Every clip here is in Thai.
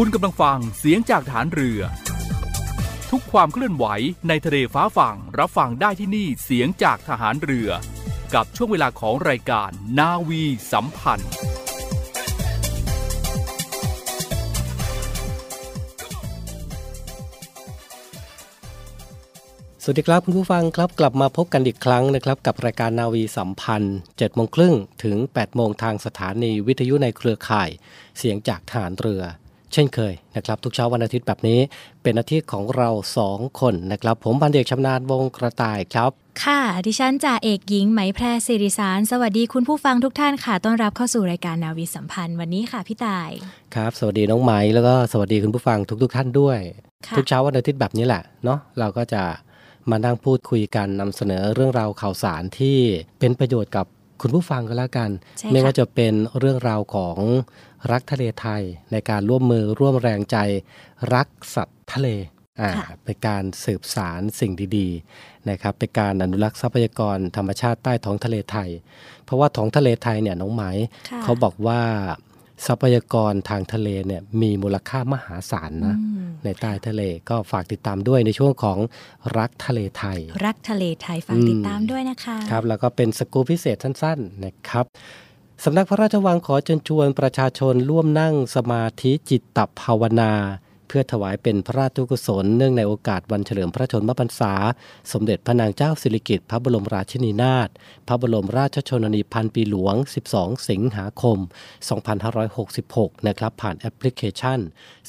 คุณกำลังฟังเสียงจากฐานเรือ ทุกความเคลื่อนไหวในทะเลฟ้าฝั่งรับฟังได้ที่นี่เสียงจากทหารเรือ กับช่วงเวลาของรายการนาวีสัมพันธ์ สวัสดีครับคุณผู้ฟังครับกลับมาพบกันอีกครั้งนะครับ กับรายการนาวีสัมพันธ์7โมงครึ่งถึง8โมงทางสถานีวิทยุในเครือข่าย เสียงจากฐานเรือ เช่นเคยนะครับทุกเช้าวันอาทิตย์แบบนี้ เป็นอาทิตย์ของเราสองคนนะครับ ผมพันเอกชำนาญวงกระต่ายครับ ค่ะ ดิฉันจ่าเอกหญิงไหมแพรสิริสาร สวัสดีคุณผู้ฟังทุกท่านค่ะ ต้อนรับเข้าสู่รายการนาวีสัมพันธ์วันนี้ค่ะพี่ตาย ครับ สวัสดีน้องไหมแล้วก็สวัสดีคุณผู้ฟังทุกๆทท่านด้วยค่ะทุกเช้าวันอาทิตย์แบบนี้แหละเนาะเราก็จะมานั่งพูดคุยกันนำเสนอเรื่องราวข่าวสารที่เป็นประโยชน์กับ คุณผู้ฟังก็แล้วกันใช่ไม่ว่าค่ะจะเป็นเรื่องราวของรักทะเลไทยในการร่วมมือร่วมแรงใจรักสัตว์ทะเลอ่าค่ะเป็นการสืบสารสิ่งดีๆนะครับเป็นการอนุรักษ์ทรัพยากรธรรมชาติใต้ท้องทะเลไทย เพราะว่าท้องทะเลไทยเนี่ยน้องไหมค่ะเขาบอกว่า ทรัพยากรทางทะเลเนี่ยมีมูลค่ามหาศาลนะอืมในใต้ทะเลก็ฝากติดตามด้วยในช่วงของรักทะเลไทย รักทะเลไทยฝากอืมติดตามด้วยนะคะครับแล้วก็เป็นสกู๊ปพิเศษสั้น ๆนะครับสำนักพระราชวังขอเชิญชวนประชาชนร่วมนั่งสมาธิจิตตภาวนา เพื่อถวายเป็นพระราชกุศลเนื่องในโอกาสวันเฉลิมพระชนมพรรษา สมเด็จพระนางเจ้าสิริกิติ์พระบรมราชินีนาถพระบรมราชชนนีพันปีหลวง 12 สิงหาคม 2566 นะครับ ผ่านแอปพลิเคชัน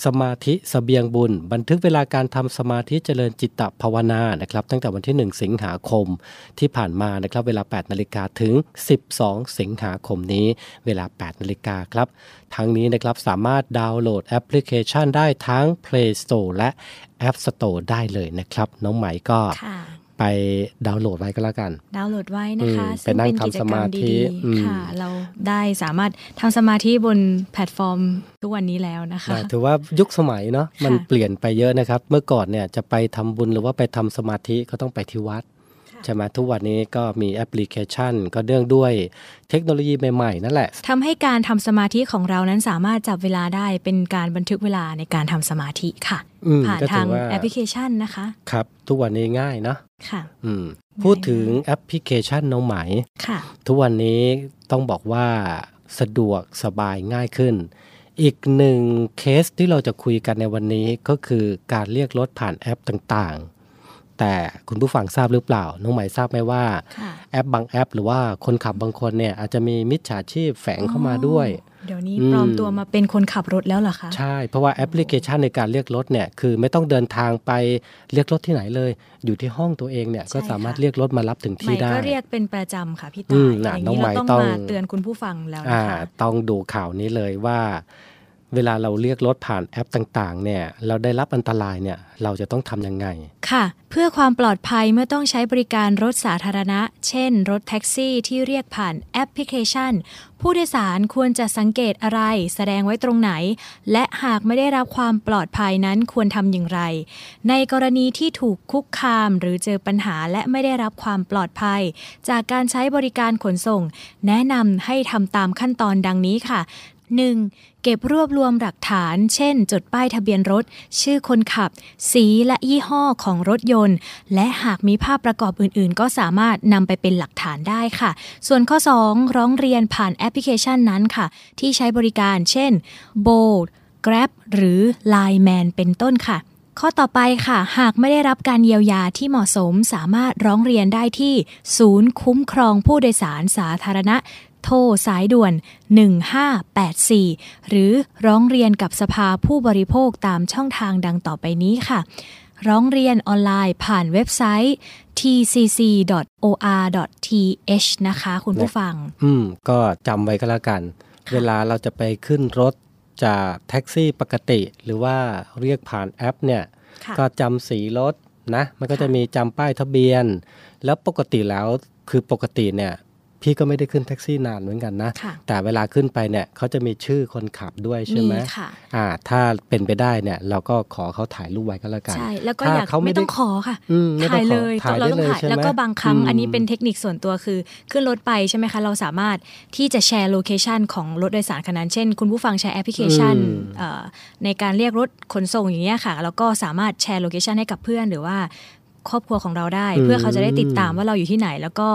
สมาธิสเสบียงบุญ บันทึกเวลาการทำสมาธิเจริญจิตตภาวนานะครับ ตั้งแต่วันที่ 1 สิงหาคม ที่ผ่านมานะครับเวลา 8 นาฬิกาถึง 12 สิงหาคมนี้ เวลา 8 นาฬิกาครับ ทั้งนี้นะครับสามารถดาวน์โหลดแอปพลิเคชันได้ทั้ง Play Store และ App Store ได้เลยนะครับ น้องไหมก็ค่ะไปดาวน์โหลดไว้ก็แล้วกัน ดาวน์โหลดไว้นะคะอืมซึ่งไปนั่งเป็นกิจกรรมทำสมาธิดีอืมๆค่ะ เราได้สามารถทำสมาธิบนแพลตฟอร์มทุกวันนี้แล้วนะคะนะถือว่ายุคสมัยเนาะมันค่ะเปลี่ยนไปเยอะนะครับ เมื่อก่อนเนี่ยจะไปทำบุญหรือว่าไปทำสมาธิก็ต้องไปที่วัด ใช่ไหมทุกวันนี้ก็มีแอปพลิเคชัน ก็เนื่องด้วยเทคโนโลยีใหม่ๆ นั่นแหละทำให้การทำสมาธิของเรานั้นสามารถจับเวลาได้เป็นการบันทึกเวลาในการทำสมาธิค่ะอืมผ่านก็ทาถืงอว่าแอปพลิเคชันนะคะ ครับ ทุกวันนี้ง่ายเนาะค่ะอืมพูดถึงแอปพลิเคชันน้องไหมค่ะ ทุกวันนี้ต้องบอกว่าสะดวกสบายง่ายขึ้นอีกหนึ่งเคสที่เราจะคุยกันในวันนี้ก็คือการเรียกรถผ่านแอปต่างๆ แต่คุณผู้ฟังทราบหรือเปล่า น้องไหมทราบไหมว่าค่ะแอปบางแอป หรือว่าคนขับบางคนเนี่ยอาจจะมีมิจฉาชีพแฝงเข้ามาด้วย เดี๋ยวนี้อืมปลอมตัวมาเป็นคนขับรถแล้วเหรอคะ ใช่ เพราะว่าแอปพลิเคชันในการเรียกรถเนี่ยคือไม่ต้องเดินทางไปเรียกรถที่ไหนเลย อยู่ที่ห้องตัวเองเนี่ยใช่ก็สามารถค่ะเรียกรถมารับถึงใหที่ม่ได้ก็เรียกเป็นประจำค่ะพี่อืตายมน่ะอย่างน้องนี้ใหม่เราต้องต้องมาเตือนคุณผู้ฟังแล้วอ่านะคะต้องดูข่าวนี้เลยว่า เวลาเราเรียกรถผ่านแอปต่างๆเนี่ยเราได้รับอันตรายเนี่ยเราจะต้องทำยังไง ค่ะ เพื่อความปลอดภัยเมื่อต้องใช้บริการรถสาธารณะ เช่น รถแท็กซี่ที่เรียกผ่านแอปพลิเคชัน ผู้โดยสารควรจะสังเกตอะไร แสดงไว้ตรงไหน และหากไม่ได้รับความปลอดภัยนั้นควรทำอย่างไร ในกรณีที่ถูกคุกคามหรือเจอปัญหาและไม่ได้รับความปลอดภัย จากการใช้บริการขนส่ง แนะนำให้ทำตามขั้นตอนดังนี้ค่ะ 1. เก็บรวบรวมหลักฐาน เช่น จดป้ายทะเบียนรถ ชื่อคนขับ สีและยี่ห้อของรถยนต์ และหากมีภาพประกอบอื่น ๆ ก็สามารถนำไปเป็นหลักฐานได้ค่ะ ส่วนข้อ 2 ร้องเรียนผ่านแอปพลิเคชันนั้นค่ะ ที่ใช้บริการเช่น Bolt Grab หรือ Line Man เป็นต้นค่ะข้อต่อไปค่ะ หากไม่ได้รับการเยียวยาที่เหมาะสมสามารถร้องเรียนได้ที่ ศูนย์คุ้มครองผู้โดยสารสาธารณะ โทรสายด่วน 1584 หรือร้องเรียนกับสภาผู้บริโภคตามช่องทางดังต่อไปนี้ค่ะ ร้องเรียนออนไลน์ผ่านเว็บไซต์ tcc.or.th นะคะคุณผู้ฟัง อืม ก็จำไว้ก็แล้วกัน เวลาเราจะไปขึ้นรถจากแท็กซี่ปกติ หรือว่าเรียกผ่านแอปเนี่ยค่ะก็จำสีรถนะ มันก็จะมีจำป้ายทะเบียน แล้วปกติแล้วคือปกติเนี่ย พี่ก็ไม่ได้ขึ้นแท็กซี่นานเหมือนกันนะค่ะแต่เวลาขึ้นไปเนี่ยเขาจะมีชื่อคนขับด้วยใช่ไหมค่ะอ่า ถ้าเป็นไปได้เนี่ย เราก็ขอเขาถ่ายรูปไว้ก็แล้วกันใช่แล้วก็ถ้าอยากเขาไม่ไม่ได้ต้องขอค่ะอืมไม่ต้อถ่างยขอเลยถ่ายเราได้ต้องเลยถ่ายใช่ไหมแล้วก็บางครั้งอืมอันนี้เป็นเทคนิคส่วนตัวคือขึ้นรถไปใช่ไหมคะ เราสามารถที่จะแชร์โลเคชันของรถโดยสารคันนั้นเช่น คุณผู้ฟังใช้แอปพลิเคชันอืมเอ่อในการเรียกรถขนส่งอย่างเงี้ยค่ะแล้วก็สามารถแชร์โลเคชันให้กับเพื่อนหรือว่า ครอบครัวของเราได้อืมเพื่อเขาจะได้ติดตามว่าเราอยู่ที่ไหน แล้วก็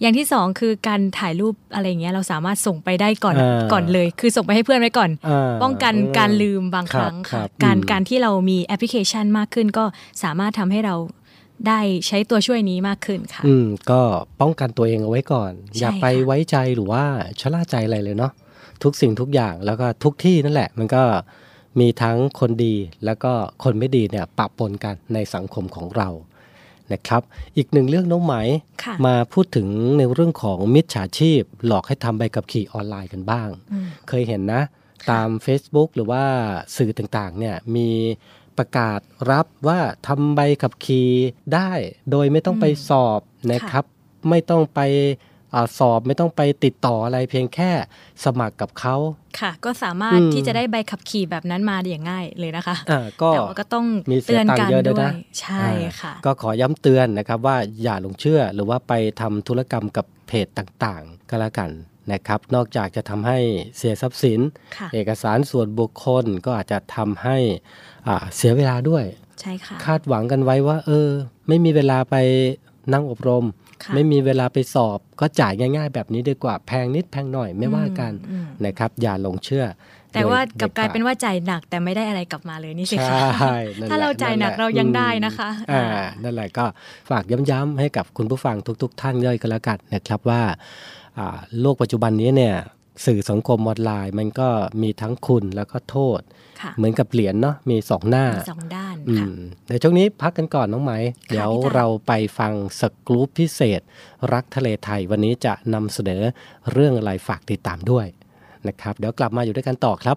อย่างที่สองคือการถ่ายรูปอะไรอย่างเงี้ยเราสามารถส่งไปได้ก่อนอ่าก่อนเลย คือส่งไปให้เพื่อนไว้ก่อนอ่าป้องกันการลืมบางครั้งครัค่ะบการอืมการที่เรามีแอปพลิเคชันมากขึ้น ก็สามารถทำให้เราได้ใช้ตัวช่วยนี้มากขึ้นค่ะ อืม ก็ป้องกันตัวเองเอาไว้ก่อนใช่อย่าไปค่ะไว้ใจหรือว่าชะล่าใจอะไรเลยเนาะทุกสิ่งทุกอย่างแล้วก็ทุกที่นั่นแหละ มันก็มีทั้งคนดีแล้วก็คนไม่ดีเนี่ยปะปนกันในสังคมของเรา นะครับ อีกหนึ่งเรื่องน้องไหมค่ะมาพูดถึงในเรื่องของมิจฉาชีพ หลอกให้ทำใบขับขี่ออนไลน์กันบ้างอืมเคยเห็นนะ ตาม Facebook หรือว่าสื่อต่างๆเนี่ยมีประกาศรับว่าทำใบขับขี่ได้ โดยไม่ต้องไปสอบนะครับ ไม่ต้องไป อาสอบไม่ต้องไปติดต่ออะไรเพียงแค่สมัครกับเขาค่ะ ก็สามารถอืมที่จะได้ใบขับขี่แบบนั้นมาได้อย่างง่ายเลยนะคะอ่าก็แต่ว่าก็ต้องมีเสีเตืยอนตังกัค์นเยอะด้ด้ววยนะยใช่อ่าค่ะ ก็ขอย้ำเตือนนะครับว่าอย่าหลงเชื่อหรือว่าไปทำธุรกรรมกับเพจต่างๆ ก็แล้วกันนะครับนอกจากจะทำให้เสียทรัพย์สินค่ะเอกสารส่วนบุคคลก็อาจจะทำให้อ่าเสียเวลาด้วยใช่ค่ะคาดหวังกันไว้ว่า เออ ไม่มีเวลาไปนั่งอบรมค่ะ ไม่มีเวลาไปสอบก็จ่ายง่าย ๆ แบบนี้ดีกว่าแพงนิดแพงหน่อยไม่ว่ากันอืมนะครับอย่าหลงเชื่อ แต่ว่าโดกลับกลายเป็นด็ดขว่าจ่ายหนักแต่ไม่ได้อะไรกลับมาเลยนี่สิดคะใช่นั่นแหละถ้าเราจ่ายหนักแะเรายังได้อืมนะคะอ่าอ่านั่นแหละก็ฝากย้ำๆให้กับคุณผู้ฟังทุก ๆ ท่านด้วยกันแล้วกันนะครับว่าอ่าโลกปัจจุบันนี้เนี่ย สื่อสังคมออนไลน์ มันก็มีทั้งคุณแล้วก็โทษค่ะเหมือนกับเหรียญเนาะมีสองหน้ามีสองด้านอืค่ะมเดี๋ยวช่วงนี้พักกันก่อนน้องไหม เดี๋ยวพี่ตาเราไปฟังสกู๊ปพิเศษ รักทะเลไทยวันนี้จะนำเสนอเรื่องอะไรฝากติดตามด้วยนะครับ เดี๋ยวกลับมาอยู่ด้วยกันต่อครับ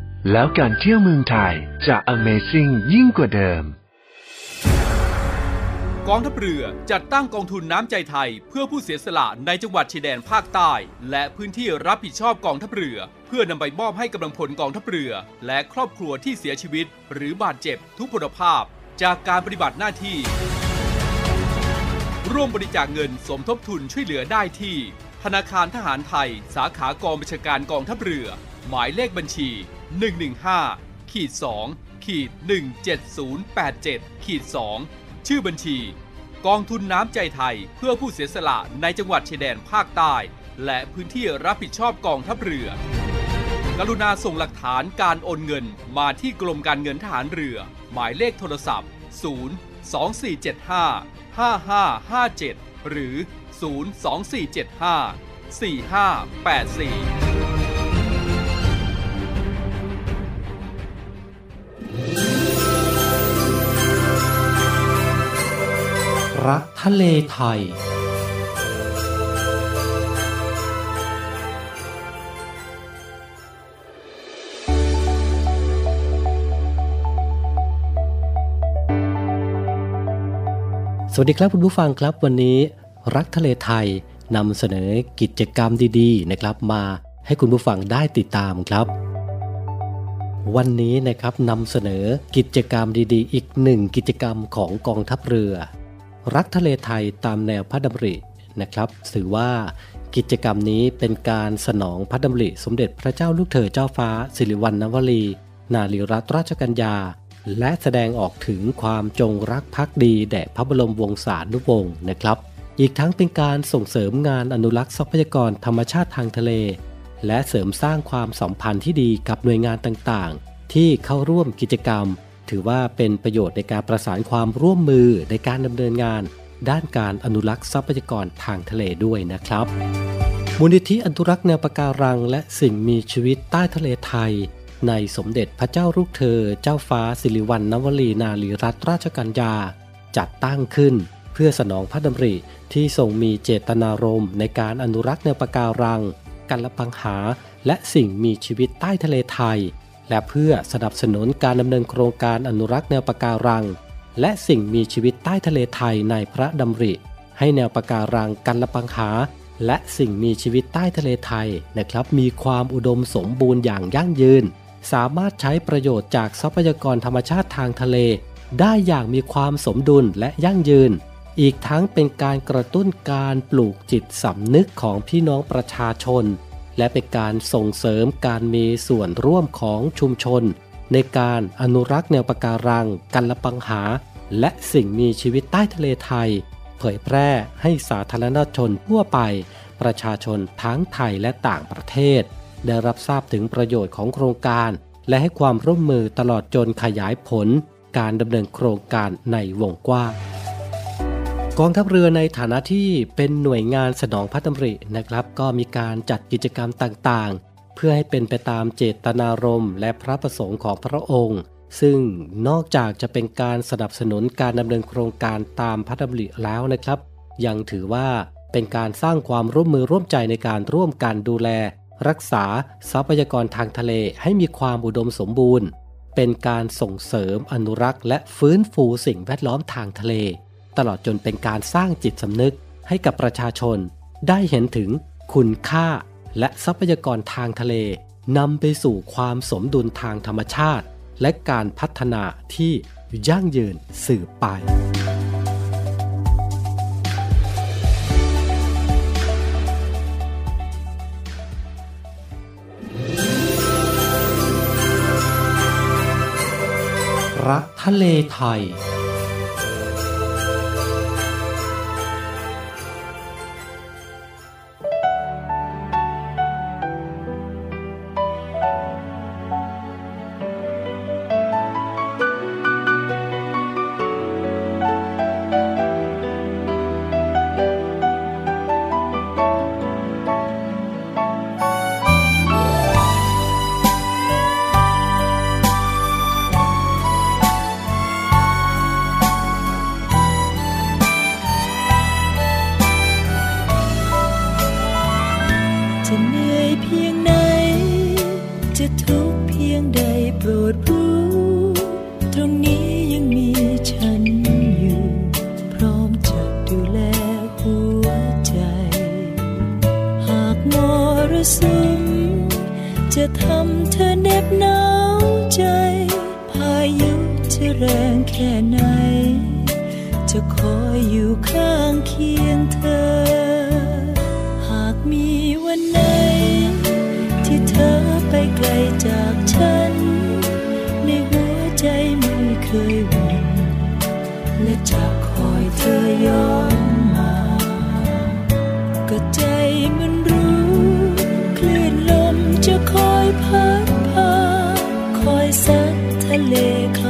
แล้วการเที่ยวเมืองไทยจะ Amazing ยิ่งกว่าเดิม กองทัพเรือจัดตั้งกองทุนน้ำใจไทย เพื่อผู้เสียสละในจังหวัดชายแดนภาคใต้ และพื้นที่รับผิดชอบกองทัพเรือ เพื่อนำไปมอบให้กำลังพลกองทัพเรือ และครอบครัวที่เสียชีวิต หรือบาดเจ็บทุกพลภาพ จากการปฏิบัติหน้าที่ ร่วมบริจาคเงินสมทบทุนช่วยเหลือได้ที่ ธนาคารทหารไทย สาขากองบัญชาการกองทัพเรือ หมายเลขบัญชี 115ขีด2ขีด17087ขีด2ชื่อบัญชี กองทุนน้ำใจไทยเพื่อผู้เสียสละในจังหวัดชายแดนภาคใต้ และพื้นที่รับผิดชอบกองทัพเรือ กรุณาส่งหลักฐานการโอนเงินมาที่กรมการเงินทหารเรือ หมายเลขโทรศัพท์ 0 2475 5557 หรือ 02475 4584 รักทะเลไทย สวัสดีครับคุณผู้ฟังครับวันนี้ รักทะเลไทยนำเสนอกิจกรรมดีๆนะครับมาให้คุณผู้ฟังได้ติดตามครับ วันนี้นะครับนำเสนอกิจกรรมดีๆ อีกหนึ่งกิจกรรมของกองทัพเรือ รักทะเลไทยตามแนวพระดำรินะครับถือว่ากิจกรรมนี้เป็นการสนองพระดำริสมเด็จพระเจ้าลูกเธอเจ้าฟ้า สิริวัณณวลี นารีรัตนราชกัญญา และแสดงออกถึงความจงรักภักดีแด่พระบรมวงศานุวงศ์นะครับ อีกทั้งเป็นการส่งเสริมงานอนุรักษ์ทรัพยากรธรรมชาติทางทะเล และเสริมสร้างความสัมพันธ์ที่ดีกับหน่วยงานต่างๆ ที่เข้าร่วมกิจกรรม ถือว่าเป็นประโยชน์ในการประสานความร่วมมือในการดำเนินงาน ด้านการอนุรักษ์ทรัพยากรทางทะเลด้วยนะครับ มูลนิธิอนุรักษ์แนวปะการัง และสิ่งมีชีวิตใต้ทะเลไทย ในสมเด็จพระเจ้าลูกเธอ เจ้าฟ้าสิริวัณณวลีนารีรัตนราชกัญญา จัดตั้งขึ้น เพื่อสนองพระดำริที่ทรงมีเจตนารมณ์ในการอนุรักษ์แนวปะการัง กันละปังหา และสิ่งมีชีวิตใต้ทะเลไทย และเพื่อสนับสนุนการดำเนินโครงการอนุรักษ์แนวปะการัง และสิ่งมีชีวิตใต้ทะเลไทยในพระดำริ ให้แนวปะการังกันละปังหา และสิ่งมีชีวิตใต้ทะเลไทยนะครับ มีความอุดมสมบูรณ์อย่างยั่งยืน สามารถใช้ประโยชน์จากทรัพยากรธรรมชาติทางทะเล ได้อย่างมีความสมดุลและยั่งยืน อีกทั้งเป็นการกระตุ้นการปลูกจิตสำนึกของพี่น้องประชาชน และเป็นการส่งเสริมการมีส่วนร่วมของชุมชน ในการอนุรักษ์แนวปะการัง กันละปังหา และสิ่งมีชีวิตใต้ทะเลไทย เผยแพร่ให้สาธารณชนทั่วไป ประชาชนทั้งไทยและต่างประเทศ ได้รับทราบถึงประโยชน์ของโครงการ และให้ความร่วมมือตลอดจนขยายผล การดำเนินโครงการในวงกว้าง กองทัพเรือในฐานะที่เป็นหน่วยงานสนองพระดำรินะครับ ก็มีการจัดกิจกรรมต่างๆ เพื่อให้เป็นไปตามเจตนารมณ์ และพระประสงค์ของพระองค์ ซึ่งนอกจากจะเป็นการสนับสนุนการดำเนินโครงการตามพระดำริแล้วนะครับ ยังถือว่าเป็นการสร้างความร่วมมือร่วมใจในการร่วมกันดูแล รักษาทรัพยากรทางทะเลให้มีความอุดมสมบูรณ์ เป็นการส่งเสริมอนุรักษ์ และฟื้นฟูสิ่งแวดล้อมทางทะเล ตลอดจนเป็นการสร้างจิตสำนึกให้กับประชาชน ได้เห็นถึงคุณค่าและทรัพยากรทางทะเล นำไปสู่ความสมดุลทางธรรมชาติ และการพัฒนาที่ยั่งยืนสืบไป รักทะเลไทย ด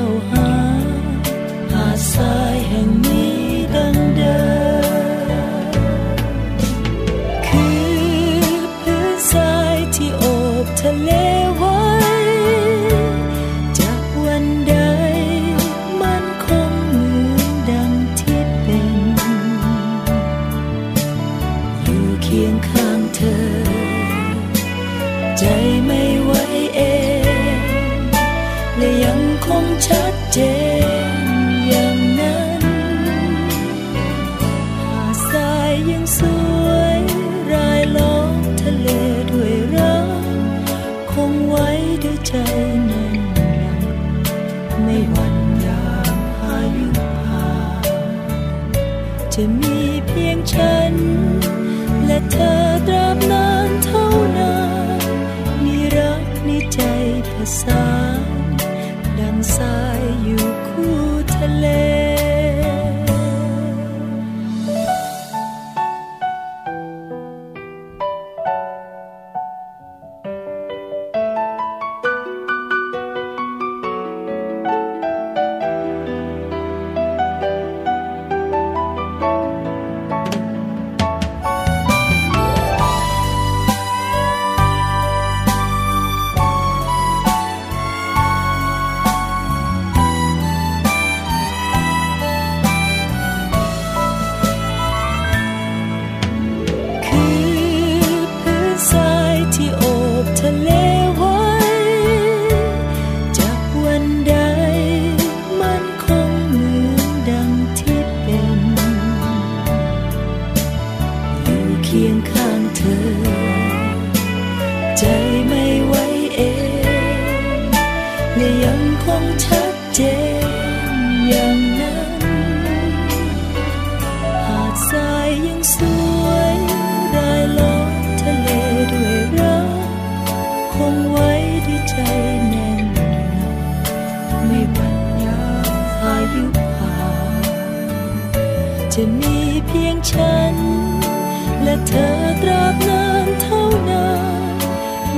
และเธอตราบนานเท่านาน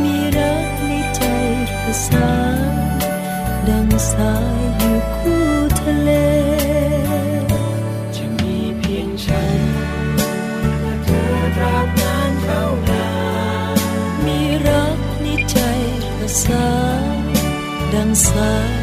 มีรักในใจผสานดังสายอยู่คู่ทะเล จะมีเพียงฉันและเธอตราบนานเท่านานมีรักในใจประสานดังสาย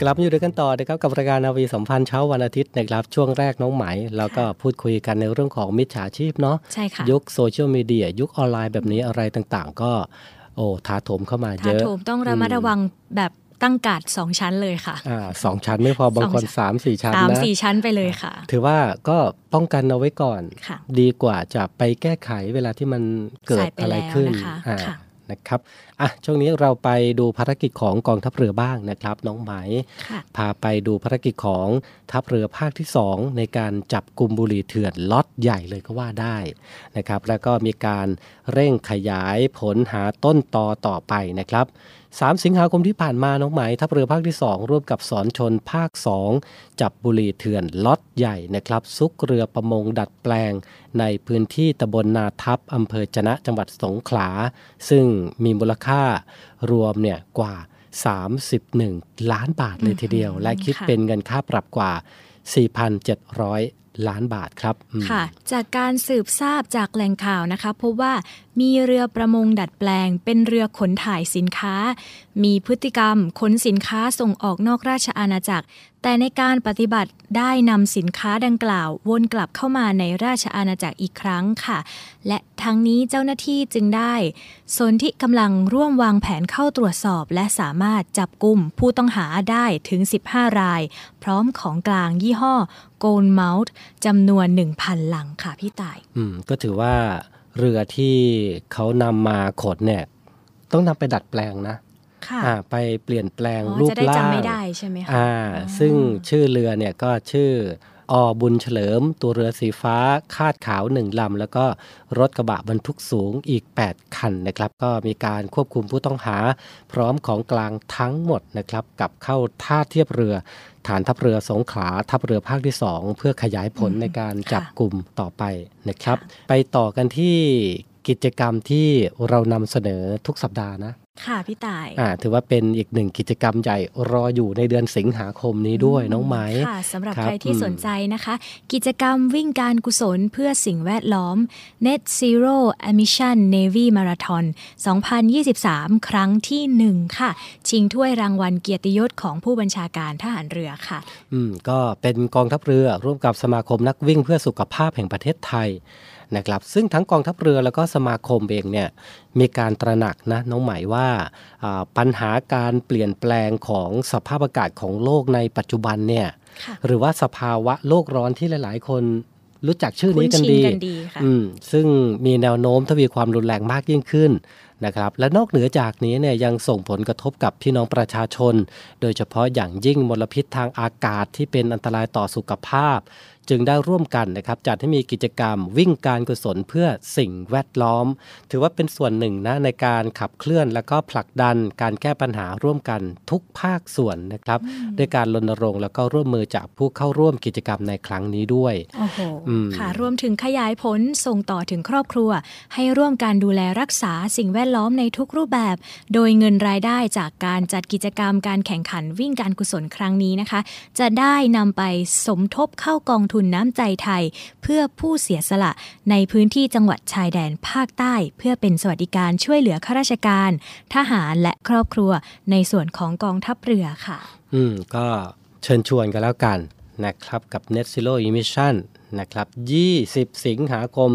กลับมาอยู่ด้วยกันต่อนะครับกับรายการนาวีสัมพันธ์เช้าวันอาทิตย์นะครับช่วงแรกน้องไหมแล้วก็พูดคุยกันในเรื่องของมิจฉาชีพเนาะใช่ค่ะยุคโซเชียลมีเดียยุคออนไลน์แบบนี้อะไรต่างๆ ก็โอ้ถาโถมเข้ามาเยถ้าอะโถมต้องระมัดระวังแบบตั้งการ์ดสองชั้นเลยค่ะอ่าสองชั้นไม่พอบางคนสองชั้นสามสี่ชั้นสามนะสี่ชั้นไปเลยค่ะ ถือว่าก็ป้องกันเอาไว้ก่อนค่ะดีกว่าจะไปแก้ไขเวลาที่มันเกิดสายไปอะไรแล้วขึ้นนะคะอ่าค่ะ นะครับอะช่วงนี้เราไปดูภารกิจของกองทัพเรือบ้างนะครับ น้องไหมค่ะพาไปดูภารกิจของทัพเรือภาคที่ 2 ในการจับกลุ่มบุหรี่เถื่อนล็อตใหญ่เลยก็ว่าได้นะครับ แล้วก็มีการเร่งขยายผลหาต้นตอต่อไปนะครับ3 สิงหาคมที่ผ่านมาน้องไหมทัพเรือภาคที่ 2 ร่วมกับสอนชนภาค 2 จับบุหรี่เถื่อนล็อตใหญ่นะครับ ซุกเรือประมงดัดแปลง ในพื้นที่ตำบลนาทับอำเภอจะนะจังหวัดสงขลา ซึ่งมีมูลค่ารวมเนี่ยกว่า 31 ล้านบาทเลยทีเดียว และคิดค่ะเป็นเงินค่าปรับกว่า 4,700 ล้านบาทครับค่ะ จากการสืบทราบจากแหล่งข่าวนะคะพบว่ามีเรือประมงดัดแปลง เป็นเรือขนถ่ายสินค้า มีพฤติกรรมขนสินค้าส่งออกนอกราชอาณาจักร แต่ในการปฏิบัติได้นำสินค้าดังกล่าววนกลับเข้ามาในราชอาณาจักรอีกครั้งค่ะ และทั้งนี้เจ้าหน้าที่จึงได้สนที่กำลังร่วมวางแผนเข้าตรวจสอบ และสามารถจับกลุ่มผู้ต้องหาได้ถึง 15 ราย พร้อมของกลางยี่ห้อ Gold Mouth จำนวน 1,000หลังค่ะพี่ต่าย อืม ก็ถือว่าเรือที่เขานำมาขนเนี่ย ต้องนำไปดัดแปลงนะ ไปเปลี่ยนแปลงอ๋อรูปจะได้ร่างจำไม่ได้ใช่ไหมคะอ่าอ๋อซึ่งชื่อเรือเนี่ยก็ชื่ออบุญเฉลิม ตัวเรือสีฟ้าคาดขาวหนึ่งลำ แล้วก็รถกระบะบรรทุกสูงอีก 8 คันนะครับ ก็มีการควบคุมผู้ต้องหา พร้อมของกลางทั้งหมดนะครับกลับเข้าท่าเทียบเรือ ฐานทัพเรือสงขลาทัพเรือภาคที่ 2 เพื่อขยายผลในการจับกลุ่มต่อไปนะครับ ไปต่อกันที่กิจกรรมที่เรานำเสนอทุกสัปดาห์นะ ค่ะพี่ต่ายอ่าถือว่าเป็นอีกหนึ่งกิจกรรมใหญ่รออยู่ในเดือนสิงหาคมนี้ด้วยน้องไหมค่ะสำหรับครับใครที่อืมสนใจนะคะ กิจกรรมวิ่งการกุศลเพื่อสิ่งแวดล้อม Net Zero Emission Navy Marathon 2023 ครั้งที่ 1 ค่ะ ชิงถ้วยรางวัลเกียรติยศของผู้บัญชาการทหารเรือค่ะ อืมก็เป็นกองทัพเรือร่วมกับสมาคมนักวิ่งเพื่อสุขภาพแห่งประเทศไทยนะครับ ซึ่งทั้งกองทัพเรือแล้วก็สมาคมเองเนี่ยมีการตระหนักนะน้องหมายว่าอ่าปัญหาการเปลี่ยนแปลงของสภาพอากาศของโลกในปัจจุบันเนี่ยค่ะหรือว่าสภาวะโลกร้อนที่หลาย ๆ คนรู้จักชื่อนี้กันคุ้นชินดีกันดีค่ะอืมซึ่งมีแนวโน้มทวีความรุนแรงมากยิ่งขึ้นนะครับ และนอกเหนือจากนี้เนี่ยยังส่งผลกระทบกับพี่น้องประชาชน โดยเฉพาะอย่างยิ่งมลพิษทางอากาศที่เป็นอันตรายต่อสุขภาพ จึงได้ร่วมกันนะครับจัดให้มีกิจกรรมวิ่งการกุศลเพื่อสิ่งแวดล้อม ถือว่าเป็นส่วนหนึ่งนะในการขับเคลื่อน และก็ผลักดันการแก้ปัญหาร่วมกันทุกภาคส่วนนะครับด้วยการรณรงค์แล้วก็ร่วมมือจากผู้เข้าร่วมกิจกรรมในครั้งนี้ด้วยโอ้โหอืมค่ะรวมถึงขยายผลส่งต่อถึงครอบครัว ให้ร่วมการดูแลรักษาสิ่งแวดล้อมในทุกรูปแบบ โดยเงินรายได้จากการจัดกิจกรรมการแข่งขันวิ่งการกุศลครั้งนี้นะคะ จะได้นำไปสมทบเข้ากองทุนน้ำใจไทย เพื่อผู้เสียสละในพื้นที่จังหวัดชายแดนภาคใต้ เพื่อเป็นสวัสดิการช่วยเหลือข้าราชการ ทหารและครอบครัวในส่วนของกองทัพเรือค่ะ อืม ก็เชิญชวนกันแล้วกันนะครับกับ Net Zero Emission นะครับ 20 สิงหาคม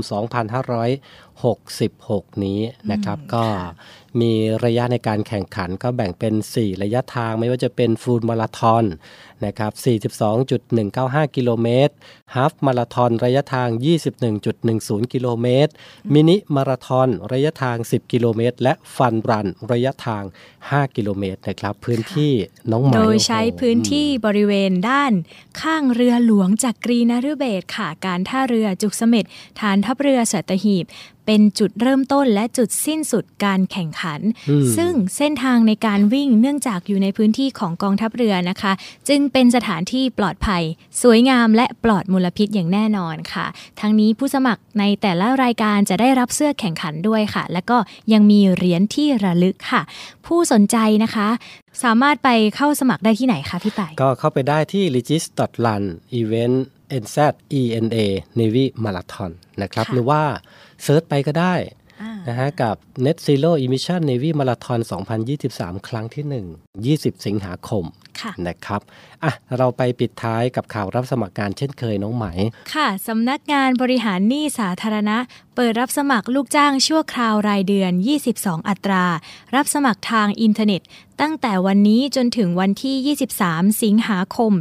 2566 นี้นะครับ ก็ มีระยะในการแข่งขันก็แบ่งเป็น 4 ระยะทางไม่ว่าจะเป็นฟูลมาราทอนนะครับ42.195 กิโลเมตรฮาฟมาราทอนระยะทาง 21.10 กิโลเมตร มินิมาราทอนระยะทาง 10 กิโลเมตร และฟันรันระยะทาง 5 กิโลเมตรนะครับพื้นที่น้องใหม่โดยใช้โอ้โหพื้นที่บริเวณด้านข้างเรือหลวงจากกรีนฤเบศรค่ะ การท่าเรือจุกเสม็ดฐานทัพเรือสัตหีบเป็นจุดเริ่มต้นและจุดสิ้นสุดการแข่งขันอืมซึ่งเส้นทางในการวิ่งเนื่องจากอยู่ในพื้นที่ของกองทัพเรือนะคะ จึงเป็นสถานที่ปลอดภัย สวยงามและปลอดมลพิษอย่างแน่นอนค่ะ ทั้งนี้ผู้สมัครในแต่ละรายการจะได้รับเสื้อแข่งขันด้วยค่ะ และก็ยังมีเหรียญที่ระลึกค่ะ ผู้สนใจนะคะ สามารถไปเข้าสมัครได้ที่ไหนคะพี่ไต่ก็เข้าไปได้ที่ regis.run event nz ena navy marathon นะครับค่ะหรือว่า search ไปก็ได้อ่านะฮะกับ net zero emission navy marathon 2023 ครั้งที่ 1 20 สิงหาคมค่ะนะครับอะเราไปปิดท้ายกับข่าวรับสมัครงานเช่นเคยน้องไหม ค่ะสำนักงานบริหารหนี้สาธารณะ เปิดรับสมัครลูกจ้างชั่วคราวรายเดือน 22 อัตรา รับสมัครทางอินเทอร์เน็ต ตั้งแต่วันนี้จนถึงวันที่ 23 สิงหาคม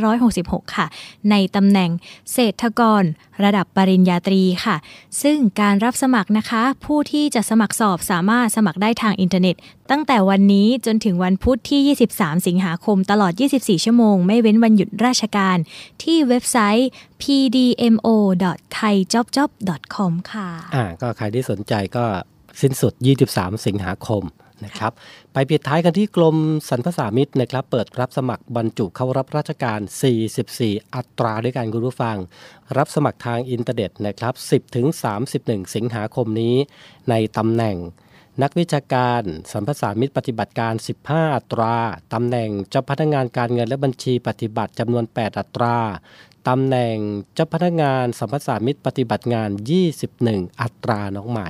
2566 ค่ะ ในตำแหน่งเศรษฐกร ระดับปริญญาตรีค่ะ ซึ่งการรับสมัครนะคะ ผู้ที่จะสมัครสอบสามารถสมัครได้ทางอินเทอร์เน็ต ตั้งแต่วันนี้จนถึงวันพุธที่ 23 สิงหาคมตลอด 24 ชั่วโมง ไม่เว้นวันหยุดราชการ ที่เว็บไซต์ pdmo.thaijobjob.com ค่ะ อ่า ก็ใครที่สนใจก็สิ้นสุด 23 สิงหาคม นะครับ ไปปิดท้ายกันที่กรมสรรพสามิตนะครับ เปิดรับสมัครบรรจุเข้ารับราชการ 44 อัตราด้วยกันคุณผู้ฟัง รับสมัครทางอินเทอร์เน็ตนะครับ 10 ถึง 31 สิงหาคมนี้ ในตำแหน่งนักวิชาการสัมภาษามิตรปฏิบัติการ 15 อัตรา ตำแหน่งเจ้าพนักงานการเงินและบัญชีปฏิบัติจำนวน 8 อัตรา ตำแหน่งเจ้าพนักงานสัมภาษามิตรปฏิบัติงาน 21 อัตราน้องไหม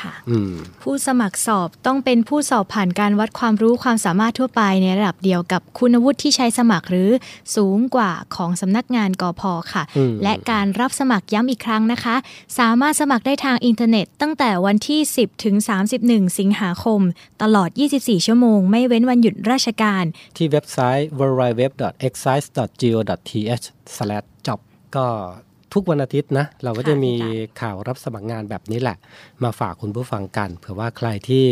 ค่ะอืมผู้สมัครสอบต้องเป็นผู้สอบผ่านการวัดความรู้ความสามารถทั่วไปในระดับเดียวกับคุณวุฒิที่ใช้สมัครหรือสูงกว่าของสำนักงานกอพค่ะอืมและการรับสมัครย้ำอีกครั้งนะคะ สามารถสมัครได้ทางอินเทอร์เน็ต ตั้งแต่วันที่ 10 ถึง 31 สิงหาคม ตลอด 24 ชั่วโมง ไม่เว้นวันหยุดราชการ ที่เว็บไซต์ www.excise.go.th/job ก็ทุกวันอาทิตย์นะ เราก็จะมีข่าวรับสมัครงานแบบนี้แหละ มาฝากคุณผู้ฟังกัน เผื่อว่าใครที่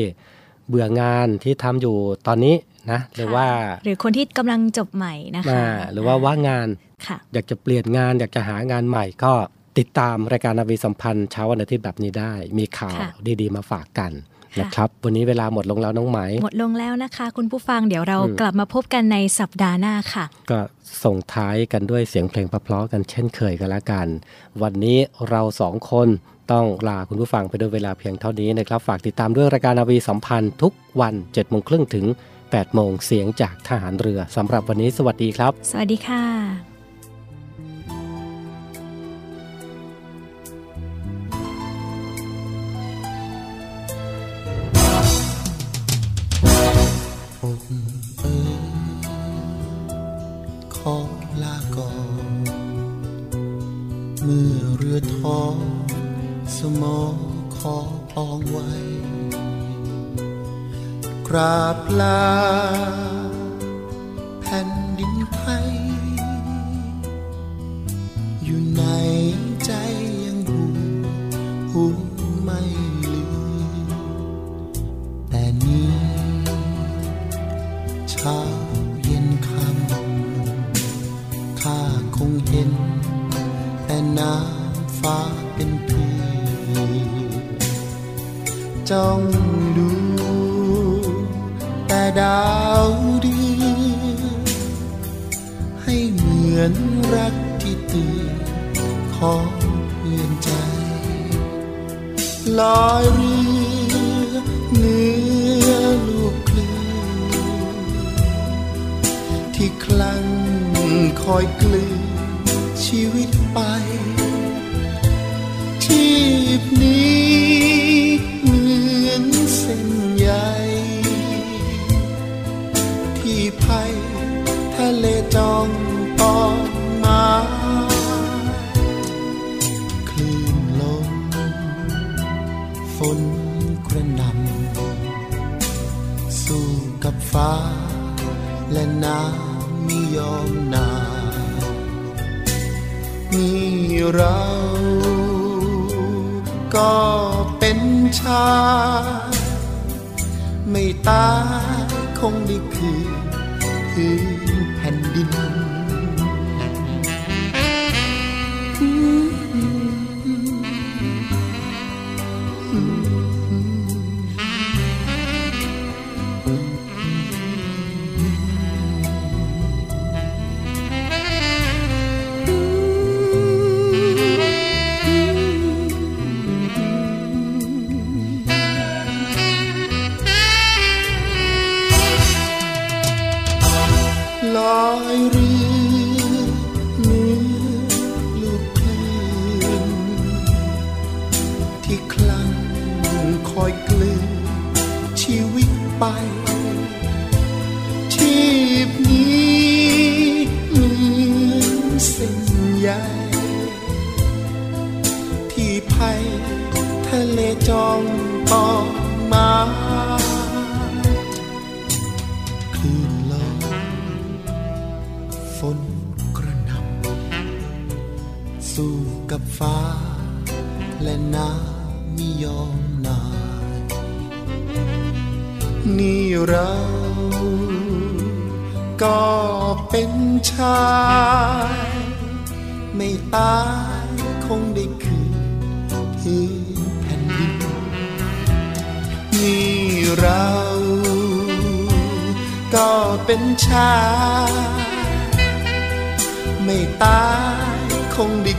เบื่องานที่ทำอยู่ตอนนี้นะ หรือว่า หรือคนที่กำลังจบใหม่นะคะอ่าหรือว่าว่างงานค่ะอยากจะเปลี่ยนงาน อยากจะหางานใหม่ก็ ติดตามรายการนาวีสัมพันธ์เช้าวันอาทิตย์แบบนี้ได้ มีข่าวค่ะดีๆมาฝากกันค่ะนะครับ วันนี้เวลาหมดลงแล้วน้องไหม หมดลงแล้วนะคะ คุณผู้ฟังเดี๋ยวเราอืมกลับมาพบกันในสัปดาห์หน้าค่ะ ก็ส่งท้ายกันด้วยเสียงเพลงเพราะๆกันเช่นเคยกันละกัน วันนี้เราสองคนต้องลาคุณผู้ฟังไปด้วยเวลาเพียงเท่านี้นะครับ ฝากติดตามด้วยรายการนาวีสัมพันธ์ทุกวัน7จ็ดโมงครึ่งถึง8ปดโมงเสียงจากทหารเรือสำหรับวันนี้สวัสดีครับ สวัสดีค่ะาบลา แผ่นดินไทย อยู่ในใจยังหูหูไม่ลืมแต่นี้เช้าเย็นคำข้าคงเห็น แต่น้ำฟ้าเป็นพี่จ้อง ดูแต่ดาวเดือนให้เหมือนรักที่เตื่นของเพื่อนใจ ลอยเรือเหนือลูกคลื่นที่คลั่งคอยกลืนชีวิตไปชีพนี้ จองปองมาคลื่นลมฝนกระหนำสู้กับฟ้า และน้ำไม่ยอมนามีเราก็เป็นชา ไม่ตายคงได้คืนพื้น แจ้องมองมาคลื่นลอยฝนกระหน่ำสู้กับฟ้า และน้ำไม่ยอมนายนี่เราก็เป็นชาย ไม่ตาย ก็เป็นชายไม่ตายคงได้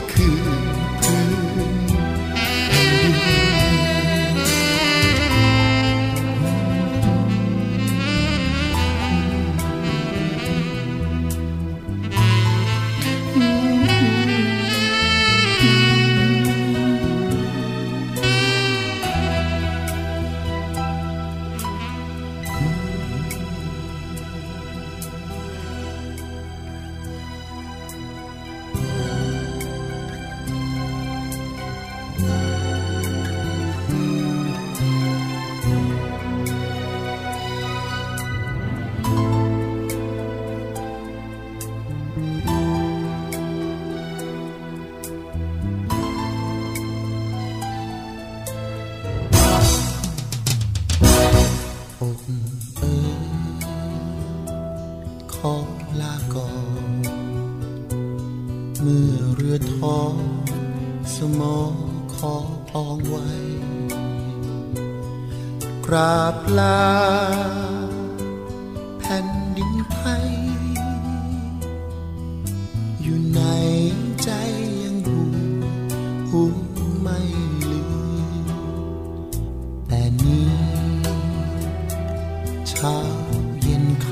ราบลาแผ่นดินไทยอยู่ในใจยังหูหูไม่ลืมแต่นี้เช้าเย็นค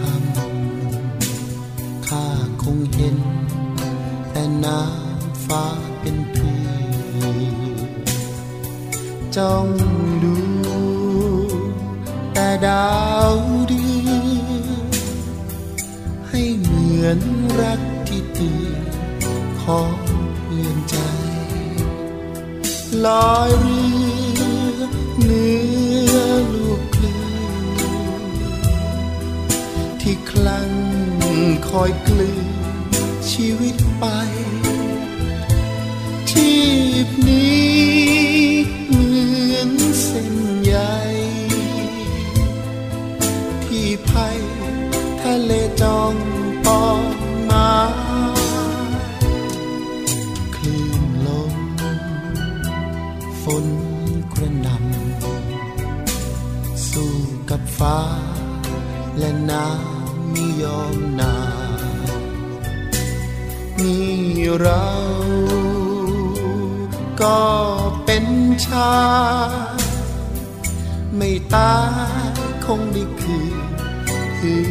ำข้าคงเห็น แต่น้ำฟ้าเป็นพี่จ้อง ดาวเดือนให้เหมือนรักที่ตือนของเพื่อนใจ ลอยเรือเหนือลูกคลื่นที่คลั่งคอยกลืนชีวิตไปชีพนี้ ที่ภัยทะเลจองปองมาคลื่นลมฝนกระหนำสู้กับฟ้า และน้ำไม่ยอมนานี่เราก็เป็นชายไม่ตายคงได้คืน พื้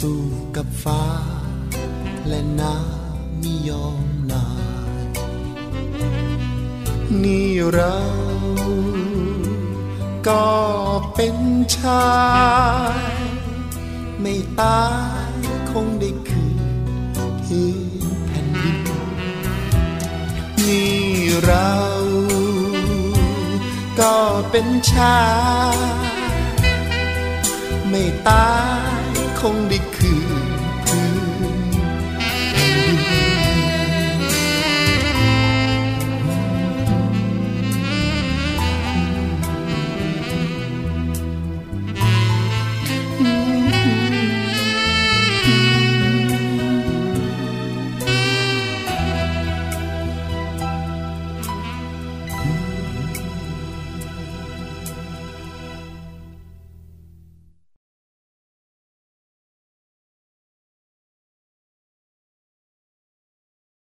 สู้กับฟ้า และน้ำไม่ยอมนาย นี่เรา ก็เป็นชาย ไม่ตายคงได้คืนพื้นแผ่นดินนี่เรา ก็เป็นชาย ไม่ตาย คงได้คืน